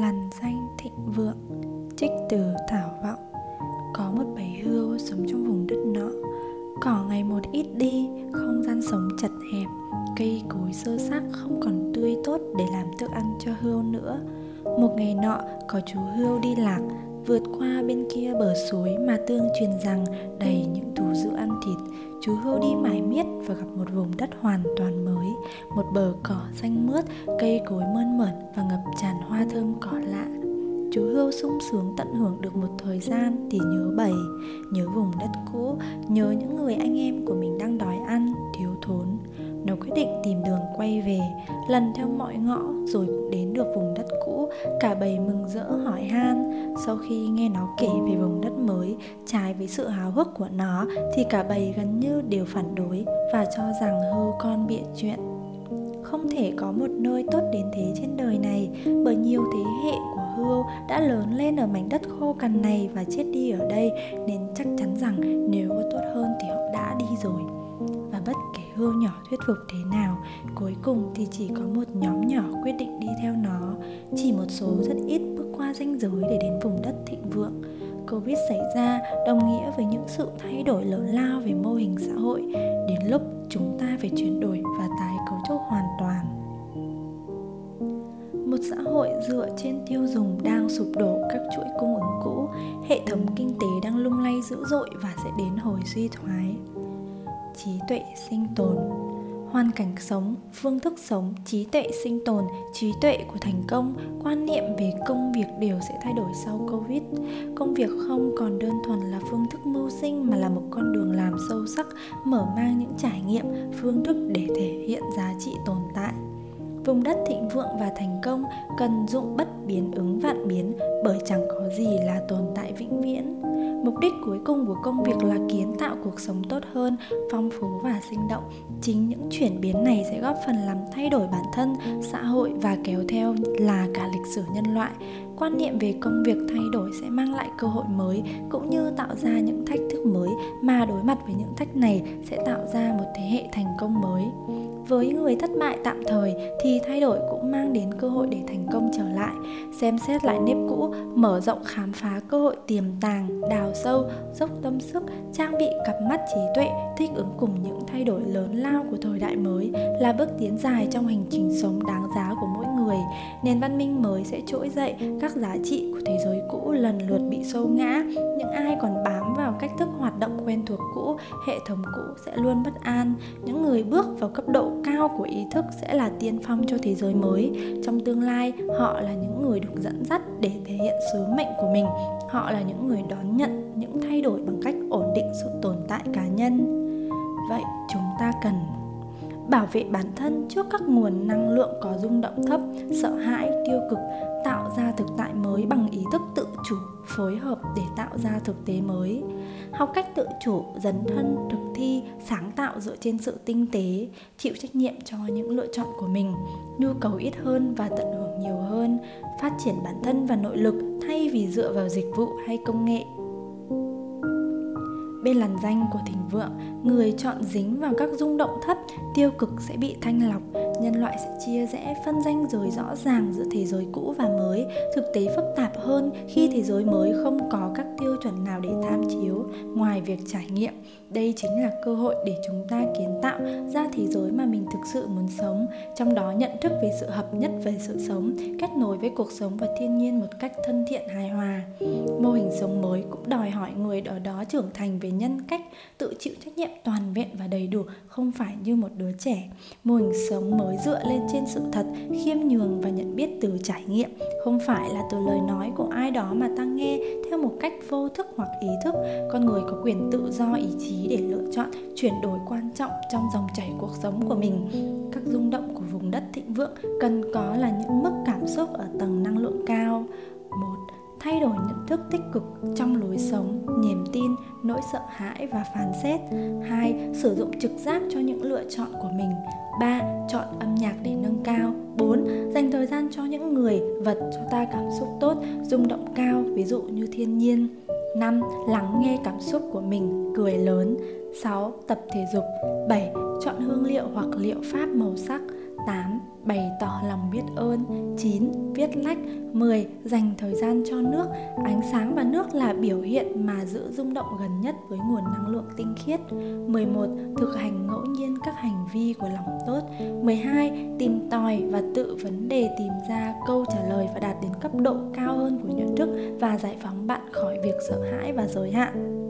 lằn danh thịnh vượng, trích từ thảo vọng. Có một bầy hươu sống trong vùng đất nọ. Cỏ ngày một ít đi, không gian sống chật hẹp. Cây cối sơ xác không còn tươi tốt để làm thức ăn cho hươu nữa. Một ngày nọ, có chú hươu đi lạc vượt qua bên kia bờ suối mà tương truyền rằng đầy những thú dữ ăn thịt. Chú hươu đi mải miết và gặp một vùng đất hoàn toàn mới, một bờ cỏ xanh mướt, cây cối mơn mởn và ngập tràn hoa thơm cỏ lạ. Chú hươu sung sướng tận hưởng được một thời gian thì nhớ bầy, nhớ vùng đất cũ, nhớ những người anh em của mình đang đói ăn, thiếu thốn. Nó quyết định tìm đường quay về lần theo mọi ngõ rồi cũng đến được vùng đất cũ. Cả bầy mừng rỡ hỏi han. Sau khi nghe nó kể về vùng đất mới, trái với sự háo hức của nó, thì cả bầy gần như đều phản đối và cho rằng hưu con bịa chuyện. Không thể có một nơi tốt đến thế trên đời này, bởi nhiều thế hệ của hươu đã lớn lên ở mảnh đất khô cằn này và chết đi ở đây, nên chắc chắn rằng nếu có tốt hơn thì họ đã đi rồi bất kể hươu nhỏ thuyết phục thế nào cuối cùng thì chỉ có một nhóm nhỏ quyết định đi theo nó chỉ một số rất ít bước qua ranh giới để đến vùng đất thịnh vượng Covid xảy ra đồng nghĩa với những sự thay đổi lớn lao về mô hình xã hội. Đến lúc chúng ta phải chuyển đổi và tái cấu trúc hoàn toàn. Một xã hội dựa trên tiêu dùng đang sụp đổ các chuỗi cung ứng cũ, hệ thống kinh tế đang lung lay dữ dội và sẽ đến hồi suy thoái. Trí tuệ sinh tồn. Hoàn cảnh sống, phương thức sống, trí tuệ sinh tồn, trí tuệ của thành công, quan niệm về công việc đều sẽ thay đổi sau covid. Công việc không còn đơn thuần là phương thức mưu sinh mà là một con đường làm sâu sắc, mở mang những trải nghiệm, phương thức để thể hiện giá trị tồn tại. Vùng đất thịnh vượng và thành công cần dụng bất biến ứng vạn biến, bởi chẳng có gì là tồn tại vĩnh viễn mục đích cuối cùng của công việc là kiến tạo cuộc sống tốt hơn, phong phú và sinh động. Chính những chuyển biến này sẽ góp phần làm thay đổi bản thân, xã hội và kéo theo là cả lịch sử nhân loại quan niệm về công việc thay đổi sẽ mang lại cơ hội mới cũng như tạo ra những thách thức mới, mà đối mặt với những thách này sẽ tạo ra một thế hệ thành công mới. Với người thất bại tạm thời thì thay đổi cũng mang đến cơ hội để thành công trở lại. Xem xét lại nếp cũ, mở rộng khám phá cơ hội tiềm tàng, đào sâu, dốc tâm sức, trang bị cặp mắt trí tuệ, thích ứng cùng những thay đổi lớn lao của thời đại mới là bước tiến dài trong hành trình sống đáng giá của mỗi người, nền văn minh mới sẽ trỗi dậy, các giá trị của thế giới cũ lần lượt bị sâu ngã. Những ai còn bám vào cách thức hoạt động quen thuộc cũ, hệ thống cũ sẽ luôn bất an. Những người bước vào cấp độ cao của ý thức sẽ là tiên phong cho thế giới mới. Trong tương lai, họ là những người được dẫn dắt để thể hiện sứ mệnh của mình. Họ là những người đón nhận những thay đổi bằng cách ổn định sự tồn tại cá nhân. Vậy chúng ta cần bảo vệ bản thân trước các nguồn năng lượng có rung động thấp, sợ hãi, tiêu cực, tạo ra thực tại mới bằng ý thức tự chủ, phối hợp để tạo ra thực tế mới. Học cách tự chủ, dấn thân, thực thi, sáng tạo dựa trên sự tinh tế, chịu trách nhiệm cho những lựa chọn của mình, nhu cầu ít hơn và tận hưởng nhiều hơn, phát triển bản thân và nội lực thay vì dựa vào dịch vụ hay công nghệ bên làn danh của thịnh vượng, người chọn dính vào các rung động thấp tiêu cực sẽ bị thanh lọc. Nhân loại sẽ chia rẽ, phân danh giới rõ ràng giữa thế giới cũ và mới. Thực tế phức tạp hơn khi thế giới mới không có các tiêu chuẩn nào để tham chiếu, ngoài việc trải nghiệm. Đây chính là cơ hội để chúng ta kiến tạo ra thế giới mà mình thực sự muốn sống. Trong đó nhận thức về sự hợp nhất về sự sống, kết nối với cuộc sống và thiên nhiên một cách thân thiện hài hòa. Mô hình sống mới cũng đòi hỏi người ở đó trưởng thành về nhân cách, tự chịu trách nhiệm toàn vẹn và đầy đủ, không phải như một đứa trẻ. Mô hình sống mới dựa lên trên sự thật, khiêm nhường và nhận biết từ trải nghiệm. Không phải là từ lời nói của ai đó mà ta nghe theo một cách vô thức hoặc ý thức. Con người có quyền tự do, ý chí để lựa chọn, chuyển đổi quan trọng trong dòng chảy cuộc sống của mình. Các rung động của vùng đất thịnh vượng cần có là những mức cảm xúc ở tầng năng lượng cao. Một thay đổi nhận thức tích cực trong lối sống niềm tin nỗi sợ hãi và phán xét hai sử dụng trực giác cho những lựa chọn của mình ba chọn âm nhạc để nâng cao 4. Dành thời gian cho những người, vật cho ta cảm xúc tốt, rung động cao, ví dụ như thiên nhiên 5. Lắng nghe cảm xúc của mình, cười lớn 6. Tập thể dục 7. Chọn hương liệu hoặc liệu pháp màu sắc 8. Bày tỏ lòng biết ơn 9. Viết lách 10. Dành thời gian cho nước Ánh sáng và nước là biểu hiện mà giữ rung động gần nhất với nguồn năng lượng tinh khiết 11. Thực hành ngẫu nhiên các hành vi của lòng tốt 12. Tìm tòi và tự vấn đề tìm ra câu trả lời và đạt đến cấp độ cao hơn của nhận thức và giải phóng bạn khỏi việc sợ hãi và giới hạn